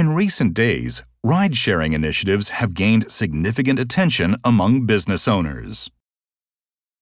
In recent days, ride sharing initiatives have gained significant attention among business owners.